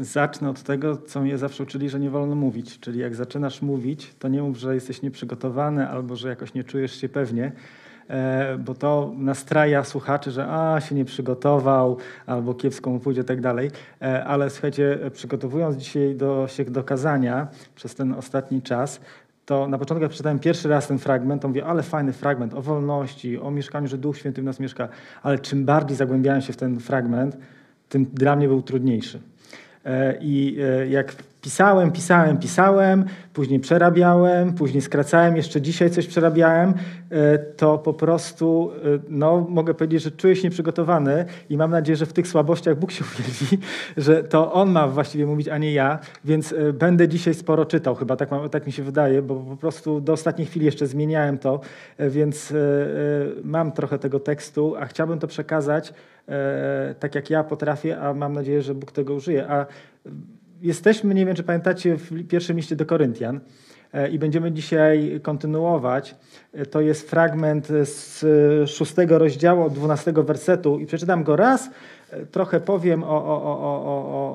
Zacznę od tego, co mnie zawsze uczyli, że nie wolno mówić. Czyli jak zaczynasz mówić, to nie mów, że jesteś nieprzygotowany albo że jakoś nie czujesz się pewnie, e, bo to nastraja słuchaczy, że a, się nie przygotował albo kiepsko mu pójdzie, tak dalej. E, ale słuchajcie, przygotowując dzisiaj do, się do kazania przez ten ostatni czas, to na początku jak przeczytałem pierwszy raz ten fragment, to mówię, ale fajny fragment o wolności, o mieszkaniu, że Duch Święty w nas mieszka. Ale czym bardziej zagłębiałem się w ten fragment, tym dla mnie był trudniejszy. E, I e, jak pisałem, pisałem, pisałem, później przerabiałem, później skracałem, jeszcze dzisiaj coś przerabiałem, e, to po prostu, no, mogę powiedzieć, że czuję się nieprzygotowany i mam nadzieję, że w tych słabościach Bóg się uwielbi, że to On ma właściwie mówić, a nie ja, więc będę dzisiaj sporo czytał, chyba tak, tak mi się wydaje, bo po prostu do ostatniej chwili jeszcze zmieniałem to, więc mam trochę tego tekstu, a chciałbym to przekazać E, tak jak ja potrafię, a mam nadzieję, że Bóg tego użyje. A jesteśmy, nie wiem czy pamiętacie, w pierwszym liście do Koryntian e, i będziemy dzisiaj kontynuować. E, to jest fragment z szóstego rozdziału, od dwunastego wersetu i przeczytam go raz, trochę powiem o, o, o,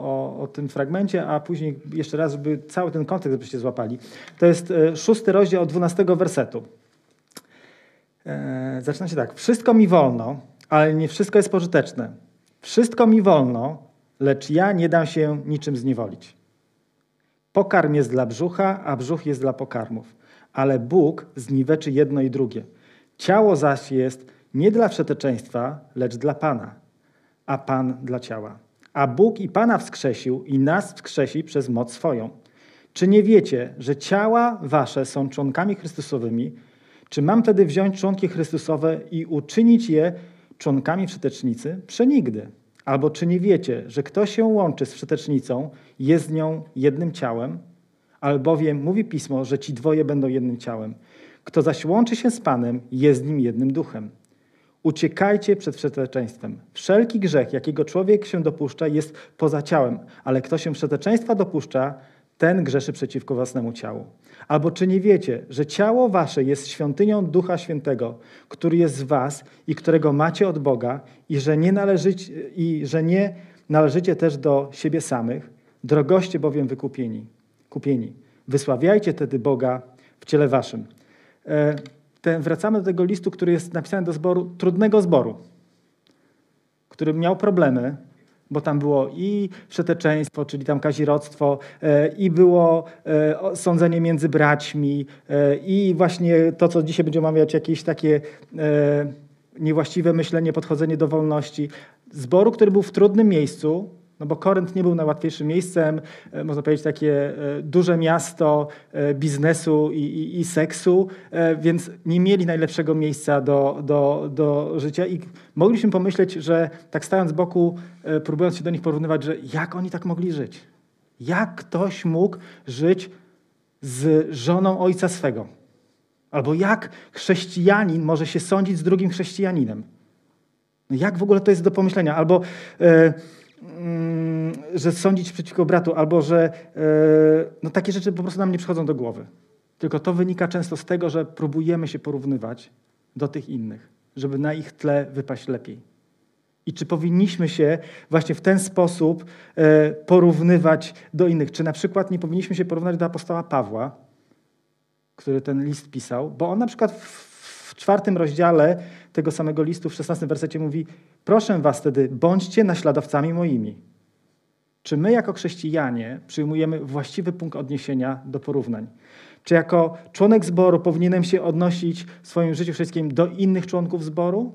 o, o, tym fragmencie, a później jeszcze raz, żeby cały ten kontekst byście złapali. To jest szósty rozdział od dwunastego wersetu. Zaczyna się tak. Wszystko mi wolno, ale nie wszystko jest pożyteczne. Wszystko mi wolno, lecz ja nie dam się niczym zniewolić. Pokarm jest dla brzucha, a brzuch jest dla pokarmów. Ale Bóg zniweczy jedno i drugie. Ciało zaś jest nie dla wszeteczeństwa, lecz dla Pana, a Pan dla ciała. A Bóg i Pana wskrzesił i nas wskrzesi przez moc swoją. Czy nie wiecie, że ciała wasze są członkami Chrystusowymi? Czy mam wtedy wziąć członki Chrystusowe i uczynić je członkami wszetecznicy? Przenigdy. Albo czy nie wiecie, że kto się łączy z wszetecznicą, jest z nią jednym ciałem? Albowiem mówi Pismo, że ci dwoje będą jednym ciałem. Kto zaś łączy się z Panem, jest z nim jednym duchem. Uciekajcie przed wszeteczeństwem. Wszelki grzech, jakiego człowiek się dopuszcza, jest poza ciałem, ale kto się wszeteczeństwa dopuszcza, ten grzeszy przeciwko własnemu ciału. Albo czy nie wiecie, że ciało wasze jest świątynią Ducha Świętego, który jest z was i którego macie od Boga i że nie należycie, i że nie należycie też do siebie samych, drogoście bowiem wykupieni. Kupieni. Wysławiajcie tedy Boga w ciele waszym. E, ten, wracamy do tego listu, który jest napisany do zboru, trudnego zboru, który miał problemy, bo tam było i wszeteczeństwo, czyli tam kazirodztwo, e, i było e, sądzenie między braćmi, e, i właśnie to, co dzisiaj będziemy omawiać, jakieś takie niewłaściwe myślenie, podchodzenie do wolności. Zboru, który był w trudnym miejscu, no bo Korynt nie był najłatwiejszym miejscem, e, można powiedzieć takie e, duże miasto e, biznesu i, i, i, seksu, więc nie mieli najlepszego miejsca do, do, do życia i mogliśmy pomyśleć, że tak stając z boku, próbując się do nich porównywać, że jak oni tak mogli żyć? Jak ktoś mógł żyć z żoną ojca swego? Albo jak chrześcijanin może się sądzić z drugim chrześcijaninem? No jak w ogóle to jest do pomyślenia? Albo... Mm, że sądzić przeciwko bratu, albo że e, no, takie rzeczy po prostu nam nie przychodzą do głowy. Tylko to wynika często z tego, że próbujemy się porównywać do tych innych, żeby na ich tle wypaść lepiej. I czy powinniśmy się właśnie w ten sposób e, porównywać do innych? Czy na przykład nie powinniśmy się porównać do apostoła Pawła, który ten list pisał? Bo on na przykład w czwartym rozdziale tego samego listu w szesnastym wersecie mówi: Proszę was wtedy, bądźcie naśladowcami moimi. Czy my, jako chrześcijanie, przyjmujemy właściwy punkt odniesienia do porównań? Czy jako członek zboru powinienem się odnosić w swoim życiu wszystkim do innych członków zboru?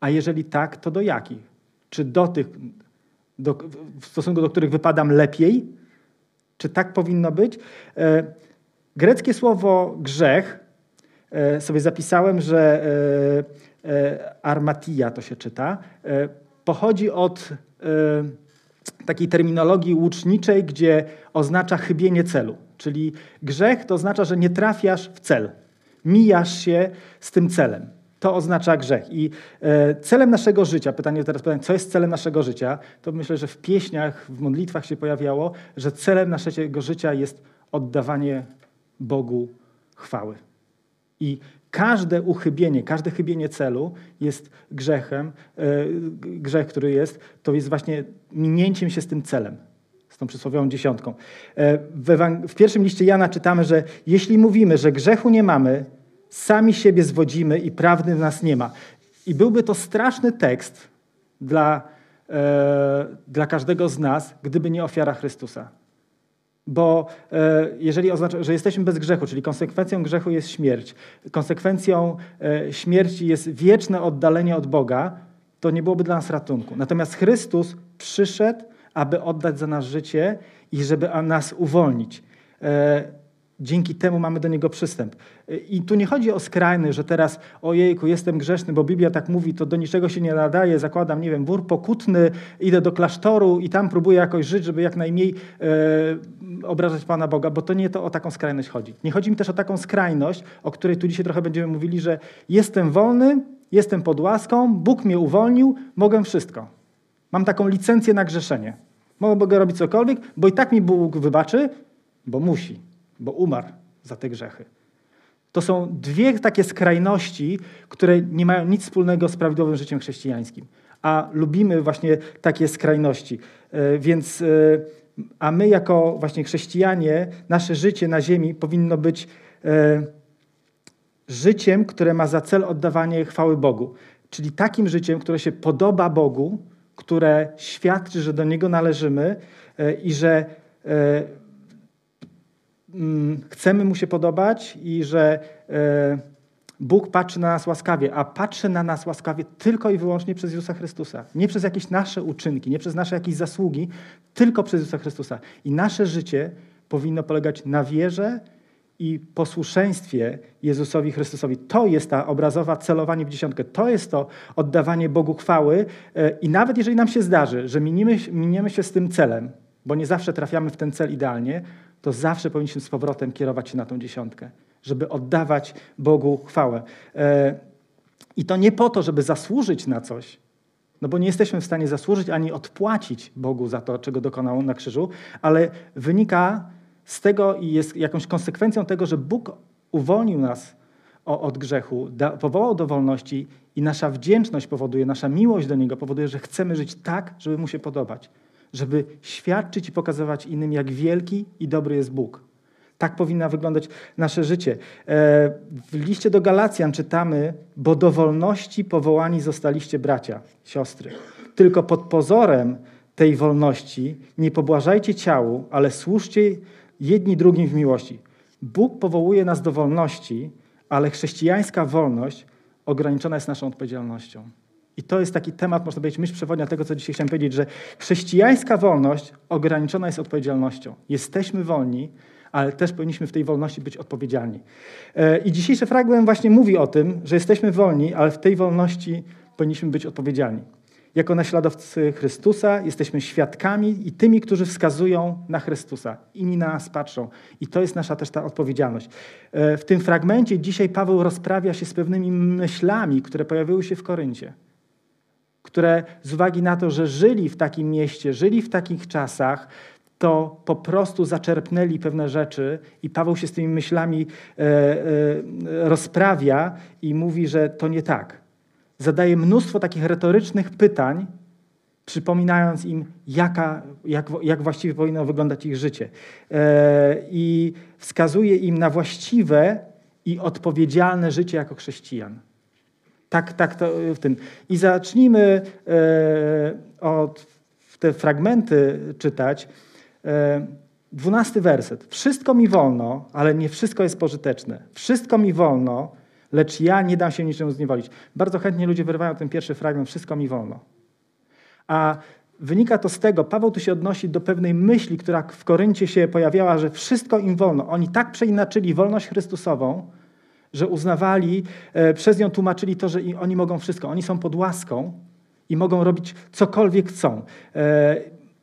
A jeżeli tak, to do jakich? Czy do tych, do, w stosunku do których wypadam lepiej? Czy tak powinno być? E, greckie słowo grzech e, sobie zapisałem, że E, armatia to się czyta, e, pochodzi od e, takiej terminologii łuczniczej, gdzie oznacza chybienie celu. Czyli grzech to oznacza, że nie trafiasz w cel, mijasz się z tym celem. To oznacza grzech. I celem naszego życia, pytanie teraz pytanie, co jest celem naszego życia, to myślę, że w pieśniach, w modlitwach się pojawiało, że celem naszego życia jest oddawanie Bogu chwały. I Każde uchybienie, każde chybienie celu jest grzechem. E, grzech, który jest, to jest właśnie minięciem się z tym celem, z tą przysłowiową dziesiątką. E, w, pierwszym liście Jana czytamy, że jeśli mówimy, że grzechu nie mamy, sami siebie zwodzimy i prawdy w nas nie ma. I byłby to straszny tekst dla, e, dla każdego z nas, gdyby nie ofiara Chrystusa. Bo e, jeżeli oznacza, że jesteśmy bez grzechu, czyli konsekwencją grzechu jest śmierć, konsekwencją e, śmierci jest wieczne oddalenie od Boga, to nie byłoby dla nas ratunku. Natomiast Chrystus przyszedł, aby oddać za nas życie i żeby nas uwolnić. Dzięki temu mamy do Niego przystęp. I tu nie chodzi o skrajny, że teraz ojejku, jestem grzeszny, bo Biblia tak mówi, to do niczego się nie nadaje, zakładam, nie wiem, wór pokutny, idę do klasztoru i tam próbuję jakoś żyć, żeby jak najmniej e, obrażać Pana Boga, bo to nie to o taką skrajność chodzi. Nie chodzi mi też o taką skrajność, o której tu dzisiaj trochę będziemy mówili, że jestem wolny, jestem pod łaską, Bóg mnie uwolnił, mogę wszystko. Mam taką licencję na grzeszenie. Mogę robić cokolwiek, bo i tak mi Bóg wybaczy, bo musi, bo umarł za te grzechy. To są dwie takie skrajności, które nie mają nic wspólnego z prawidłowym życiem chrześcijańskim. A lubimy właśnie takie skrajności. E, więc, e, a my jako właśnie chrześcijanie, nasze życie na ziemi powinno być e, życiem, które ma za cel oddawanie chwały Bogu. Czyli takim życiem, które się podoba Bogu, które świadczy, że do Niego należymy i że chcemy mu się podobać i że e, Bóg patrzy na nas łaskawie, a patrzy na nas łaskawie tylko i wyłącznie przez Jezusa Chrystusa. Nie przez jakieś nasze uczynki, nie przez nasze jakieś zasługi, tylko przez Jezusa Chrystusa. I nasze życie powinno polegać na wierze i posłuszeństwie Jezusowi Chrystusowi. To jest ta obrazowa celowanie w dziesiątkę. To jest to oddawanie Bogu chwały. E, I nawet jeżeli nam się zdarzy, że miniemy, miniemy się z tym celem, bo nie zawsze trafiamy w ten cel idealnie, to zawsze powinniśmy z powrotem kierować się na tą dziesiątkę, żeby oddawać Bogu chwałę. E, I to nie po to, żeby zasłużyć na coś, no bo nie jesteśmy w stanie zasłużyć ani odpłacić Bogu za to, czego dokonał na krzyżu, ale wynika z tego i jest jakąś konsekwencją tego, że Bóg uwolnił nas od grzechu, powołał do wolności i nasza wdzięczność powoduje, nasza miłość do Niego powoduje, że chcemy żyć tak, żeby Mu się podobać żeby świadczyć i pokazywać innym, jak wielki i dobry jest Bóg. Tak powinno wyglądać nasze życie. E, w liście do Galacjan czytamy, bo do wolności powołani zostaliście bracia, siostry. Tylko pod pozorem tej wolności nie pobłażajcie ciału, ale służcie jedni drugim w miłości. Bóg powołuje nas do wolności, ale chrześcijańska wolność ograniczona jest naszą odpowiedzialnością. I to jest taki temat, można powiedzieć, myśl przewodnia tego, co dzisiaj chciałem powiedzieć, że chrześcijańska wolność ograniczona jest odpowiedzialnością. Jesteśmy wolni, ale też powinniśmy w tej wolności być odpowiedzialni. E, I dzisiejszy fragment właśnie mówi o tym, że jesteśmy wolni, ale w tej wolności powinniśmy być odpowiedzialni. Jako naśladowcy Chrystusa jesteśmy świadkami i tymi, którzy wskazują na Chrystusa. Inni na nas patrzą. I to jest nasza też ta odpowiedzialność. E, w tym fragmencie dzisiaj Paweł rozprawia się z pewnymi myślami, które pojawiły się w Koryncie które z uwagi na to, że żyli w takim mieście, żyli w takich czasach, to po prostu zaczerpnęli pewne rzeczy i Paweł się z tymi myślami e, e, rozprawia i mówi, że to nie tak. Zadaje mnóstwo takich retorycznych pytań, przypominając im, jaka, jak, jak właściwie powinno wyglądać ich życie. E, I wskazuje im na właściwe i odpowiedzialne życie jako chrześcijan. Tak, tak to w tym. I zacznijmy e, od te fragmenty czytać. E, dwunasty werset. Wszystko mi wolno, ale nie wszystko jest pożyteczne. Wszystko mi wolno, lecz ja nie dam się niczemu zniewolić. Bardzo chętnie ludzie wyrywają ten pierwszy fragment, wszystko mi wolno. A wynika to z tego, Paweł tu się odnosi do pewnej myśli, która w Koryncie się pojawiała, że wszystko im wolno. Oni tak przeinaczyli wolność Chrystusową, że uznawali, e, przez nią tłumaczyli to, że oni mogą wszystko. Oni są pod łaską i mogą robić cokolwiek chcą. E,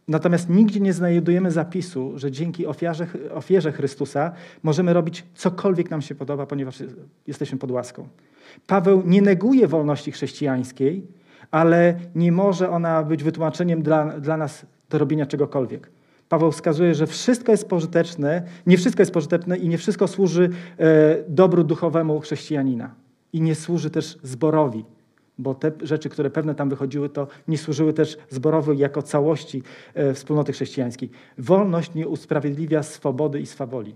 natomiast nigdzie nie znajdujemy zapisu, że dzięki ofierze, ofierze Chrystusa możemy robić cokolwiek nam się podoba, ponieważ jesteśmy pod łaską. Paweł nie neguje wolności chrześcijańskiej, ale nie może ona być wytłumaczeniem dla, dla nas do robienia czegokolwiek. Paweł wskazuje, że wszystko jest pożyteczne, nie wszystko jest pożyteczne i nie wszystko służy e, dobru duchowemu chrześcijanina. I nie służy też zborowi, bo te rzeczy, które pewne tam wychodziły, to nie służyły też zborowej jako całości e, wspólnoty chrześcijańskiej. Wolność nie usprawiedliwia swobody i swawoli.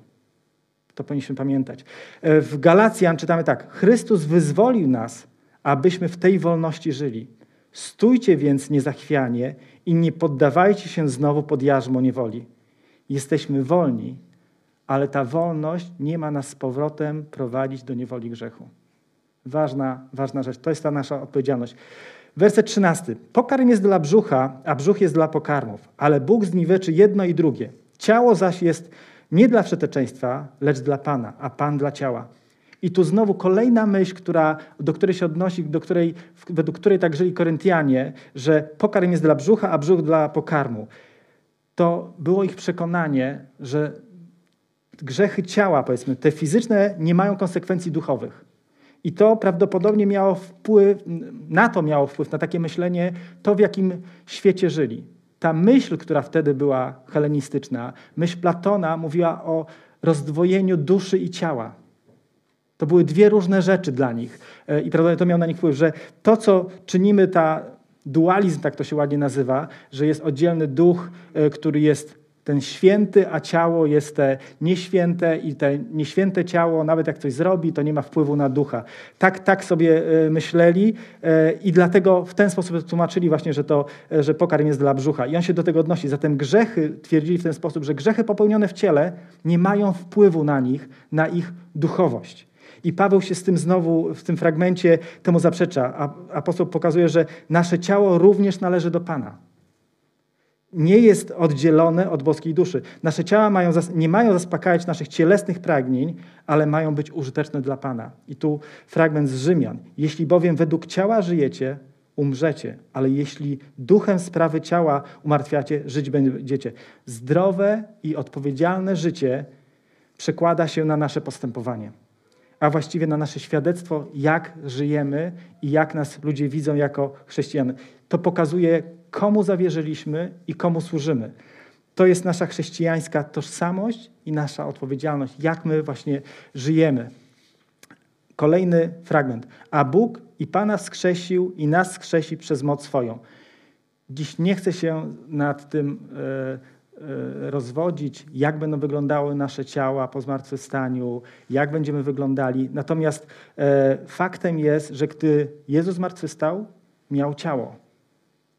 To powinniśmy pamiętać. E, w Galacjan czytamy tak: Chrystus wyzwolił nas, abyśmy w tej wolności żyli. Stójcie więc niezachwianie i nie poddawajcie się znowu pod jarzmo niewoli. Jesteśmy wolni, ale ta wolność nie ma nas z powrotem prowadzić do niewoli grzechu. Ważna, ważna rzecz. To jest ta nasza odpowiedzialność. Werset 13. Pokarm jest dla brzucha, a brzuch jest dla pokarmów, ale Bóg zniweczy jedno i drugie. Ciało zaś jest nie dla wszeteczeństwa, lecz dla Pana, a Pan dla ciała. I tu znowu kolejna myśl, która, do której się odnosi, do której, według której tak żyli Koryntianie, że pokarm jest dla brzucha, a brzuch dla pokarmu. To było ich przekonanie, że grzechy ciała, powiedzmy, te fizyczne, nie mają konsekwencji duchowych. I to prawdopodobnie miało wpływ, na to miało wpływ, na takie myślenie, to w jakim świecie żyli. Ta myśl, która wtedy była helenistyczna, myśl Platona mówiła o rozdwojeniu duszy i ciała. To były dwie różne rzeczy dla nich. E, I prawdopodobnie to miało na nich wpływ, że to, co czynimy, ta dualizm, tak to się ładnie nazywa, że jest oddzielny duch, e, który jest ten święty, a ciało jest te nieświęte i te nieświęte ciało, nawet jak coś zrobi, to nie ma wpływu na ducha. Tak, tak sobie e, myśleli i dlatego w ten sposób tłumaczyli właśnie, że, to, że pokarm jest dla brzucha. I on się do tego odnosi. Zatem grzechy, twierdzili w ten sposób, że grzechy popełnione w ciele nie mają wpływu na nich, na ich duchowość. I Paweł się z tym znowu w tym fragmencie temu zaprzecza. A apostoł pokazuje, że nasze ciało również należy do Pana nie jest oddzielone od boskiej duszy. Nasze ciała mają, nie mają zaspokajać naszych cielesnych pragnień, ale mają być użyteczne dla Pana. I tu fragment z Rzymian. Jeśli bowiem według ciała żyjecie, umrzecie, ale jeśli duchem sprawy ciała umartwiacie, żyć będziecie. Zdrowe i odpowiedzialne życie przekłada się na nasze postępowanie, a właściwie na nasze świadectwo, jak żyjemy i jak nas ludzie widzą jako chrześcijanie. To pokazuje komu zawierzyliśmy i komu służymy. To jest nasza chrześcijańska tożsamość i nasza odpowiedzialność, jak my właśnie żyjemy. Kolejny fragment. A Bóg i Pana skrzesił i nas skrzesi przez moc swoją. Dziś nie chcę się nad tym e, rozwodzić, jak będą wyglądały nasze ciała po zmartwychwstaniu, jak będziemy wyglądali. Natomiast e, faktem jest, że gdy Jezus zmartwychwstał, miał ciało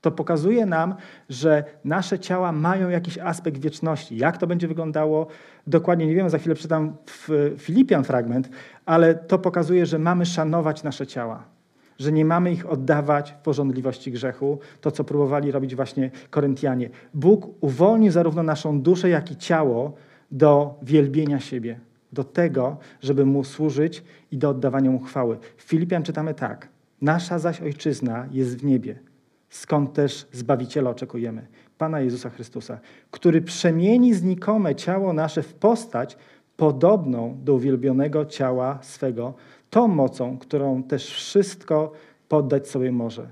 to pokazuje nam, że nasze ciała mają jakiś aspekt wieczności. Jak to będzie wyglądało, dokładnie nie wiem, za chwilę przeczytam w Filipian fragment, ale to pokazuje, że mamy szanować nasze ciała. Że nie mamy ich oddawać w porządliwości grzechu, to co próbowali robić właśnie Koryntianie. Bóg uwolnił zarówno naszą duszę, jak i ciało do wielbienia siebie, do tego, żeby Mu służyć i do oddawania Mu chwały. W Filipian czytamy tak. Nasza zaś ojczyzna jest w niebie skąd też Zbawiciela oczekujemy, Pana Jezusa Chrystusa, który przemieni znikome ciało nasze w postać podobną do uwielbionego ciała swego, tą mocą, którą też wszystko poddać sobie może.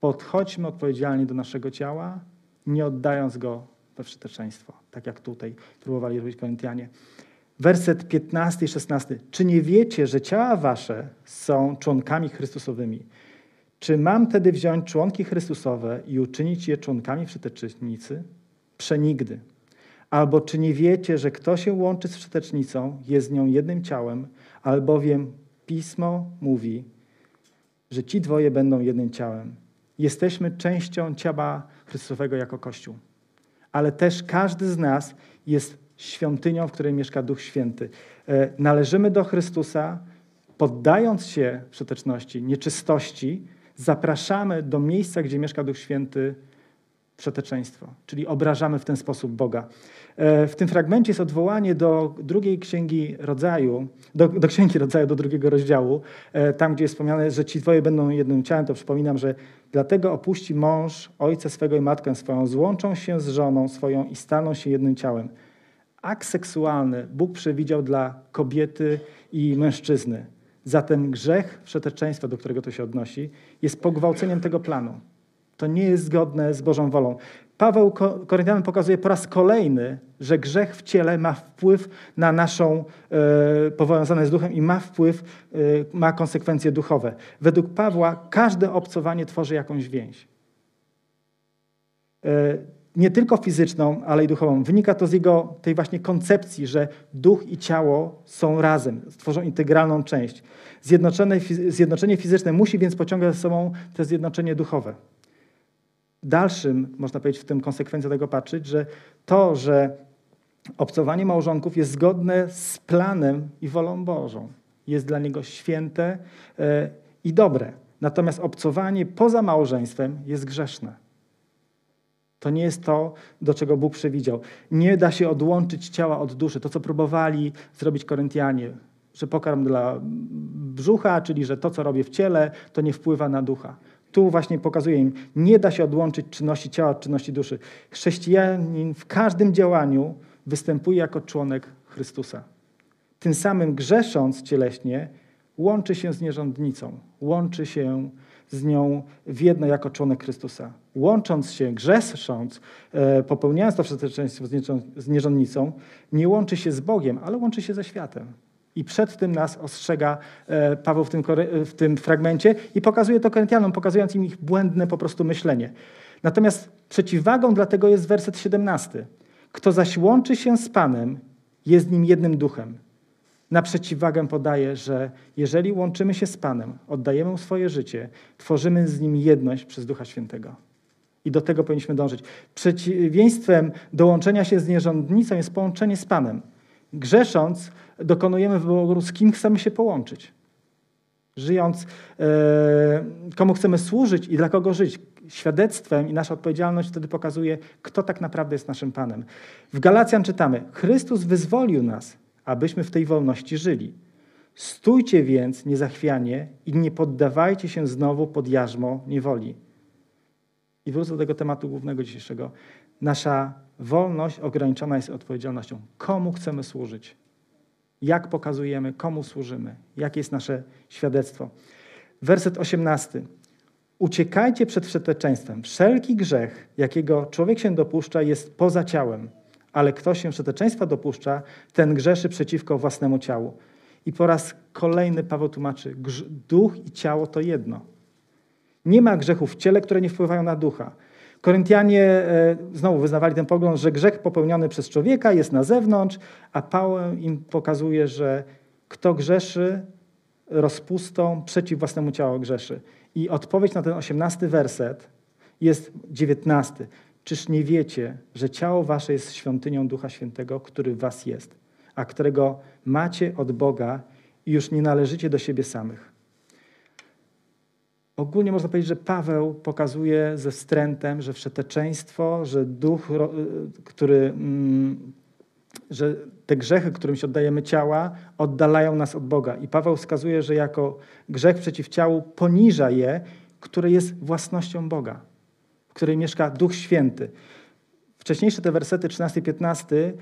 Podchodźmy odpowiedzialnie do naszego ciała, nie oddając go we wszeteczeństwo, tak jak tutaj próbowali robić Koryntianie. Werset 15 i 16. Czy nie wiecie, że ciała wasze są członkami Chrystusowymi? Czy mam tedy wziąć członki Chrystusowe i uczynić je członkami wszetecznicy? Przenigdy. Albo czy nie wiecie, że kto się łączy z wszetecznicą, jest z nią jednym ciałem, albowiem Pismo mówi, że ci dwoje będą jednym ciałem. Jesteśmy częścią ciała Chrystusowego jako Kościół. Ale też każdy z nas jest świątynią, w której mieszka Duch Święty. E, należymy do Chrystusa, poddając się wszeteczności, nieczystości, zapraszamy do miejsca, gdzie mieszka Duch Święty, przeteczeństwo, czyli obrażamy w ten sposób Boga. E, w tym fragmencie jest odwołanie do drugiej księgi rodzaju, do, do, księgi rodzaju, do drugiego rozdziału, e, tam gdzie jest wspomniane, że ci dwoje będą jednym ciałem, to przypominam, że dlatego opuści mąż ojca swego i matkę swoją, złączą się z żoną swoją i staną się jednym ciałem. Akt seksualny Bóg przewidział dla kobiety i mężczyzny. Zatem grzech wszeteczeństwa, do którego to się odnosi, jest pogwałceniem tego planu. To nie jest zgodne z Bożą wolą. Paweł Koryntianom pokazuje po raz kolejny, że grzech w ciele ma wpływ na naszą, e, powiązane z duchem i ma wpływ, e, ma konsekwencje duchowe. Według Pawła każde obcowanie tworzy jakąś więź. E, nie tylko fizyczną, ale i duchową. Wynika to z jego tej właśnie koncepcji, że duch i ciało są razem, stworzą integralną część. Zjednoczone, zjednoczenie fizyczne musi więc pociągać za sobą to zjednoczenie duchowe dalszym, można powiedzieć, w tym konsekwencja tego patrzeć, że to, że obcowanie małżonków jest zgodne z planem i wolą Bożą, jest dla niego święte e, i dobre. Natomiast obcowanie poza małżeństwem jest grzeszne. To nie jest to, do czego Bóg przewidział. Nie da się odłączyć ciała od duszy. To, co próbowali zrobić Koryntianie, że pokarm dla brzucha, czyli że to, co robię w ciele, to nie wpływa na ducha tu właśnie pokazuje im, nie da się odłączyć czynności ciała od czynności duszy. Chrześcijanin w każdym działaniu występuje jako członek Chrystusa. Tym samym grzesząc cieleśnie, łączy się z nierządnicą, łączy się z nią w jedno jako członek Chrystusa. Łącząc się, grzesząc, e, popełniając to przestępstwo z nierządnicą, nie łączy się z Bogiem, ale łączy się ze światem. I przed tym nas ostrzega e, Paweł w tym, w tym fragmencie i pokazuje to Koryntianom, pokazując im ich błędne po prostu myślenie. Natomiast przeciwwagą dla tego jest werset 17. Kto zaś łączy się z Panem, jest nim jednym duchem. Na przeciwwagę podaje, że jeżeli łączymy się z Panem, oddajemy mu swoje życie, tworzymy z nim jedność przez Ducha Świętego. I do tego powinniśmy dążyć. Przeciwieństwem do łączenia się z nierządnicą jest połączenie z Panem. Grzesząc, dokonujemy wyboru, z kim chcemy się połączyć. Żyjąc, e, komu chcemy służyć i dla kogo żyć. Świadectwem i nasza odpowiedzialność wtedy pokazuje, kto tak naprawdę jest naszym Panem. W Galacjan czytamy: Chrystus wyzwolił nas, abyśmy w tej wolności żyli. Stójcie więc niezachwianie i nie poddawajcie się znowu pod jarzmo niewoli. I wrócę do tego tematu głównego dzisiejszego. Nasza wolność ograniczona jest odpowiedzialnością. Komu chcemy służyć? Jak pokazujemy, komu służymy, jakie jest nasze świadectwo. Werset 18. Uciekajcie przed wszeteczeństwem. Wszelki grzech, jakiego człowiek się dopuszcza, jest poza ciałem, ale kto się wszeteczeństwa dopuszcza, ten grzeszy przeciwko własnemu ciału. I po raz kolejny Paweł tłumaczy, duch i ciało to jedno. Nie ma grzechów w ciele, które nie wpływają na ducha. Koryntianie e, znowu wyznawali ten pogląd, że grzech popełniony przez człowieka jest na zewnątrz, a Paweł im pokazuje, że kto grzeszy rozpustą, przeciw własnemu ciału grzeszy. I odpowiedź na ten osiemnasty werset jest dziewiętnasty. Czyż nie wiecie, że ciało wasze jest świątynią Ducha Świętego, który w was jest, a którego macie od Boga i już nie należycie do siebie samych? Ogólnie można powiedzieć, że Paweł pokazuje ze wstrętem, że wszeteczeństwo, że duch, y, który, mm, że te grzechy, którym się oddajemy ciała, oddalają nas od Boga. I Paweł wskazuje, że jako grzech przeciw ciału poniża je, które jest własnością Boga, w której mieszka Duch Święty. Wcześniejsze te wersety 13 i 15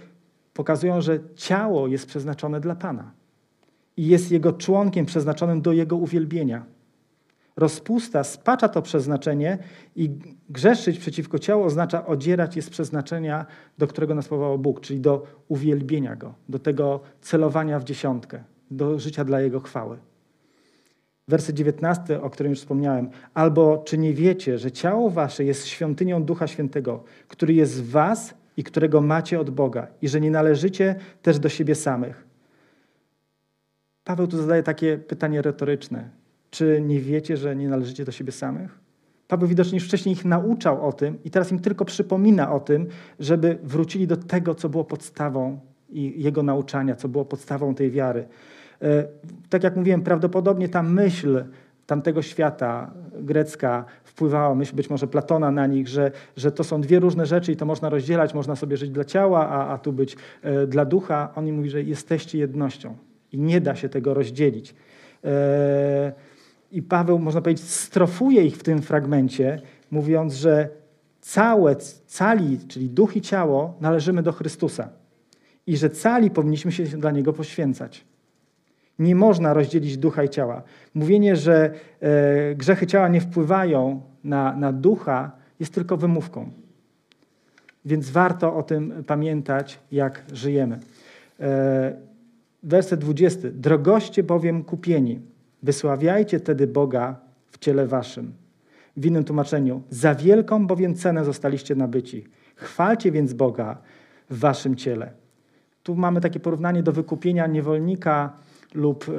pokazują, że ciało jest przeznaczone dla Pana i jest jego członkiem przeznaczonym do jego uwielbienia. Rozpusta spacza to przeznaczenie i grzeszyć przeciwko ciału oznacza odzierać je z przeznaczenia, do którego nas powołał Bóg, czyli do uwielbienia Go, do tego celowania w dziesiątkę, do życia dla Jego chwały. Werset 19, o którym już wspomniałem. Albo czy nie wiecie, że ciało wasze jest świątynią Ducha Świętego, który jest w was i którego macie od Boga i że nie należycie też do siebie samych? Paweł tu zadaje takie pytanie retoryczne. Czy nie wiecie, że nie należycie do siebie samych? Paweł widocznie już wcześniej ich nauczał o tym i teraz im tylko przypomina o tym, żeby wrócili do tego, co było podstawą i jego nauczania, co było podstawą tej wiary. E, tak jak mówiłem, prawdopodobnie ta myśl tamtego świata grecka wpływała, myśl być może Platona na nich, że, że to są dwie różne rzeczy i to można rozdzielać, można sobie żyć dla ciała, a, a tu być e, dla ducha. On im mówi, że jesteście jednością i nie da się tego rozdzielić. E, i Paweł, można powiedzieć, strofuje ich w tym fragmencie, mówiąc, że całe, cali, czyli duch i ciało, należymy do Chrystusa. I że cali powinniśmy się dla Niego poświęcać. Nie można rozdzielić ducha i ciała. Mówienie, że e, grzechy ciała nie wpływają na, na ducha, jest tylko wymówką. Więc warto o tym pamiętać, jak żyjemy. E, werset 20. Drogoście bowiem kupieni, wysławiajcie tedy Boga w ciele waszym. W innym tłumaczeniu, za wielką bowiem cenę zostaliście nabyci. Chwalcie więc Boga w waszym ciele. Tu mamy takie porównanie do wykupienia niewolnika lub e,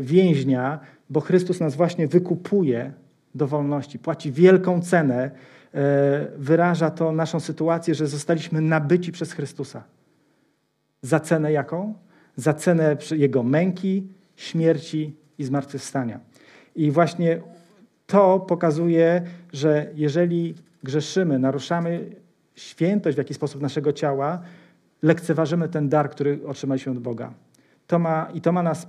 więźnia, bo Chrystus nas właśnie wykupuje do wolności, płaci wielką cenę, e, wyraża to naszą sytuację, że zostaliśmy nabyci przez Chrystusa. Za cenę jaką? Za cenę Jego męki, śmierci i zmartwychwstania. I właśnie to pokazuje, że jeżeli grzeszymy, naruszamy świętość w jakiś sposób naszego ciała, lekceważymy ten dar, który otrzymaliśmy od Boga. To ma, I to ma nas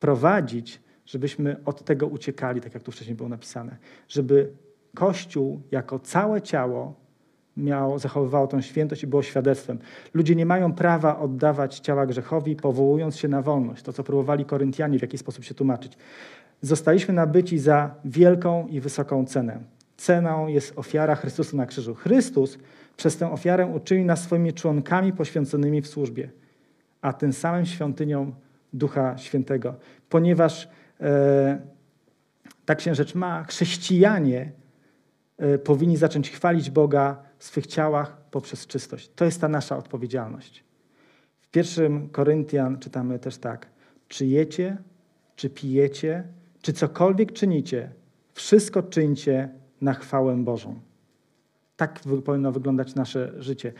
prowadzić, żebyśmy od tego uciekali, tak jak tu wcześniej było napisane. Żeby Kościół jako całe ciało miało, zachowywało tą świętość i było świadectwem. Ludzie nie mają prawa oddawać ciała grzechowi, powołując się na wolność. To, co próbowali Koryntianie w jakiś sposób się tłumaczyć. Zostaliśmy nabyci za wielką i wysoką cenę. Ceną jest ofiara Chrystusa na krzyżu. Chrystus przez tę ofiarę uczynił nas swoimi członkami poświęconymi w służbie, a tym samym świątynią Ducha Świętego. Ponieważ e, tak się rzecz ma, chrześcijanie powinni zacząć chwalić Boga w swych ciałach poprzez czystość. To jest ta nasza odpowiedzialność. W pierwszym Koryntian czytamy też tak. Czy jecie, czy pijecie, czy cokolwiek czynicie, wszystko czyńcie na chwałę Bożą. Tak powinno wyglądać nasze życie.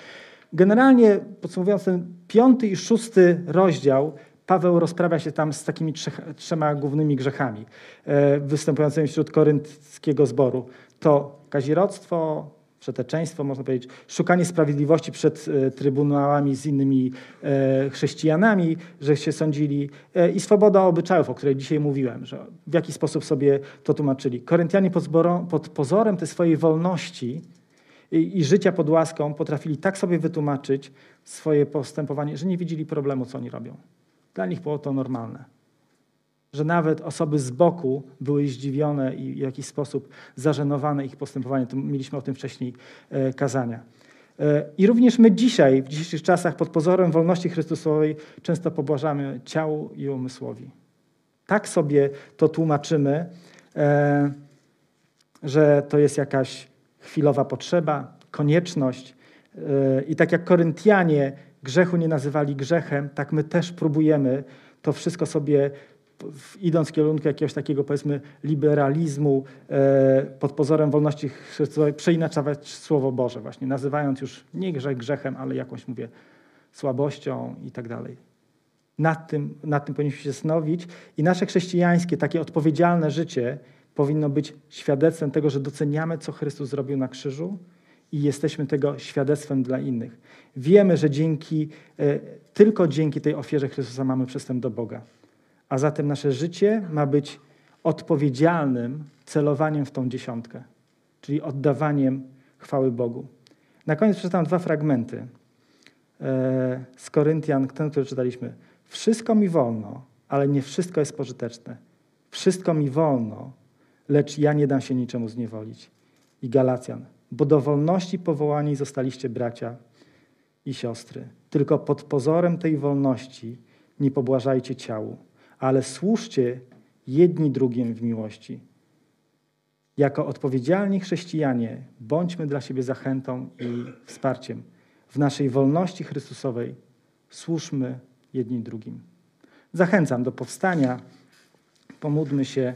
Generalnie, podsumowując ten piąty i szósty rozdział, Paweł rozprawia się tam z takimi trzech, trzema głównymi grzechami e, występującymi wśród korynckiego zboru. To kazirodztwo, przeteczeństwo, można powiedzieć, szukanie sprawiedliwości przed e, trybunałami z innymi e, chrześcijanami, że się sądzili i swoboda obyczajów, o której dzisiaj mówiłem, że w jaki sposób sobie to tłumaczyli. Koryntianie pod, zborą, pod pozorem tej swojej wolności i, i życia pod łaską potrafili tak sobie wytłumaczyć swoje postępowanie, że nie widzieli problemu, co oni robią. Dla nich było to normalne. Że nawet osoby z boku były zdziwione i w jakiś sposób zażenowane ich postępowaniem. Mieliśmy o tym wcześniej e, kazania. E, I również my dzisiaj, w dzisiejszych czasach, pod pozorem wolności Chrystusowej, często pobłażamy ciału i umysłowi. Tak sobie to tłumaczymy, e, że to jest jakaś chwilowa potrzeba, konieczność. I tak jak Koryntianie grzechu nie nazywali grzechem, tak my też próbujemy to wszystko sobie, idąc w kierunku jakiegoś takiego, powiedzmy, liberalizmu e, pod pozorem wolności Chrystusowej, przeinaczawać Słowo Boże, właśnie nazywając już nie grzech grzechem, ale jakąś, mówię, słabością i tak dalej. Nad tym, nad tym powinniśmy się zastanowić i nasze chrześcijańskie, takie odpowiedzialne życie powinno być świadectwem tego, że doceniamy, co Chrystus zrobił na krzyżu, i jesteśmy tego świadectwem dla innych. Wiemy, że dzięki, e, tylko dzięki tej ofierze Chrystusa mamy przystęp do Boga. A zatem nasze życie ma być odpowiedzialnym celowaniem w tą dziesiątkę, czyli oddawaniem chwały Bogu. Na koniec przeczytam dwa fragmenty e, z Koryntian, ten, który czytaliśmy. Wszystko mi wolno, ale nie wszystko jest pożyteczne. Wszystko mi wolno, lecz ja nie dam się niczemu zniewolić. I Galacjan bo do wolności powołani zostaliście bracia i siostry. Tylko pod pozorem tej wolności nie pobłażajcie ciału, ale służcie jedni drugim w miłości. Jako odpowiedzialni chrześcijanie bądźmy dla siebie zachętą i wsparciem. W naszej wolności Chrystusowej służmy jedni drugim. Zachęcam do powstania. Pomódlmy się.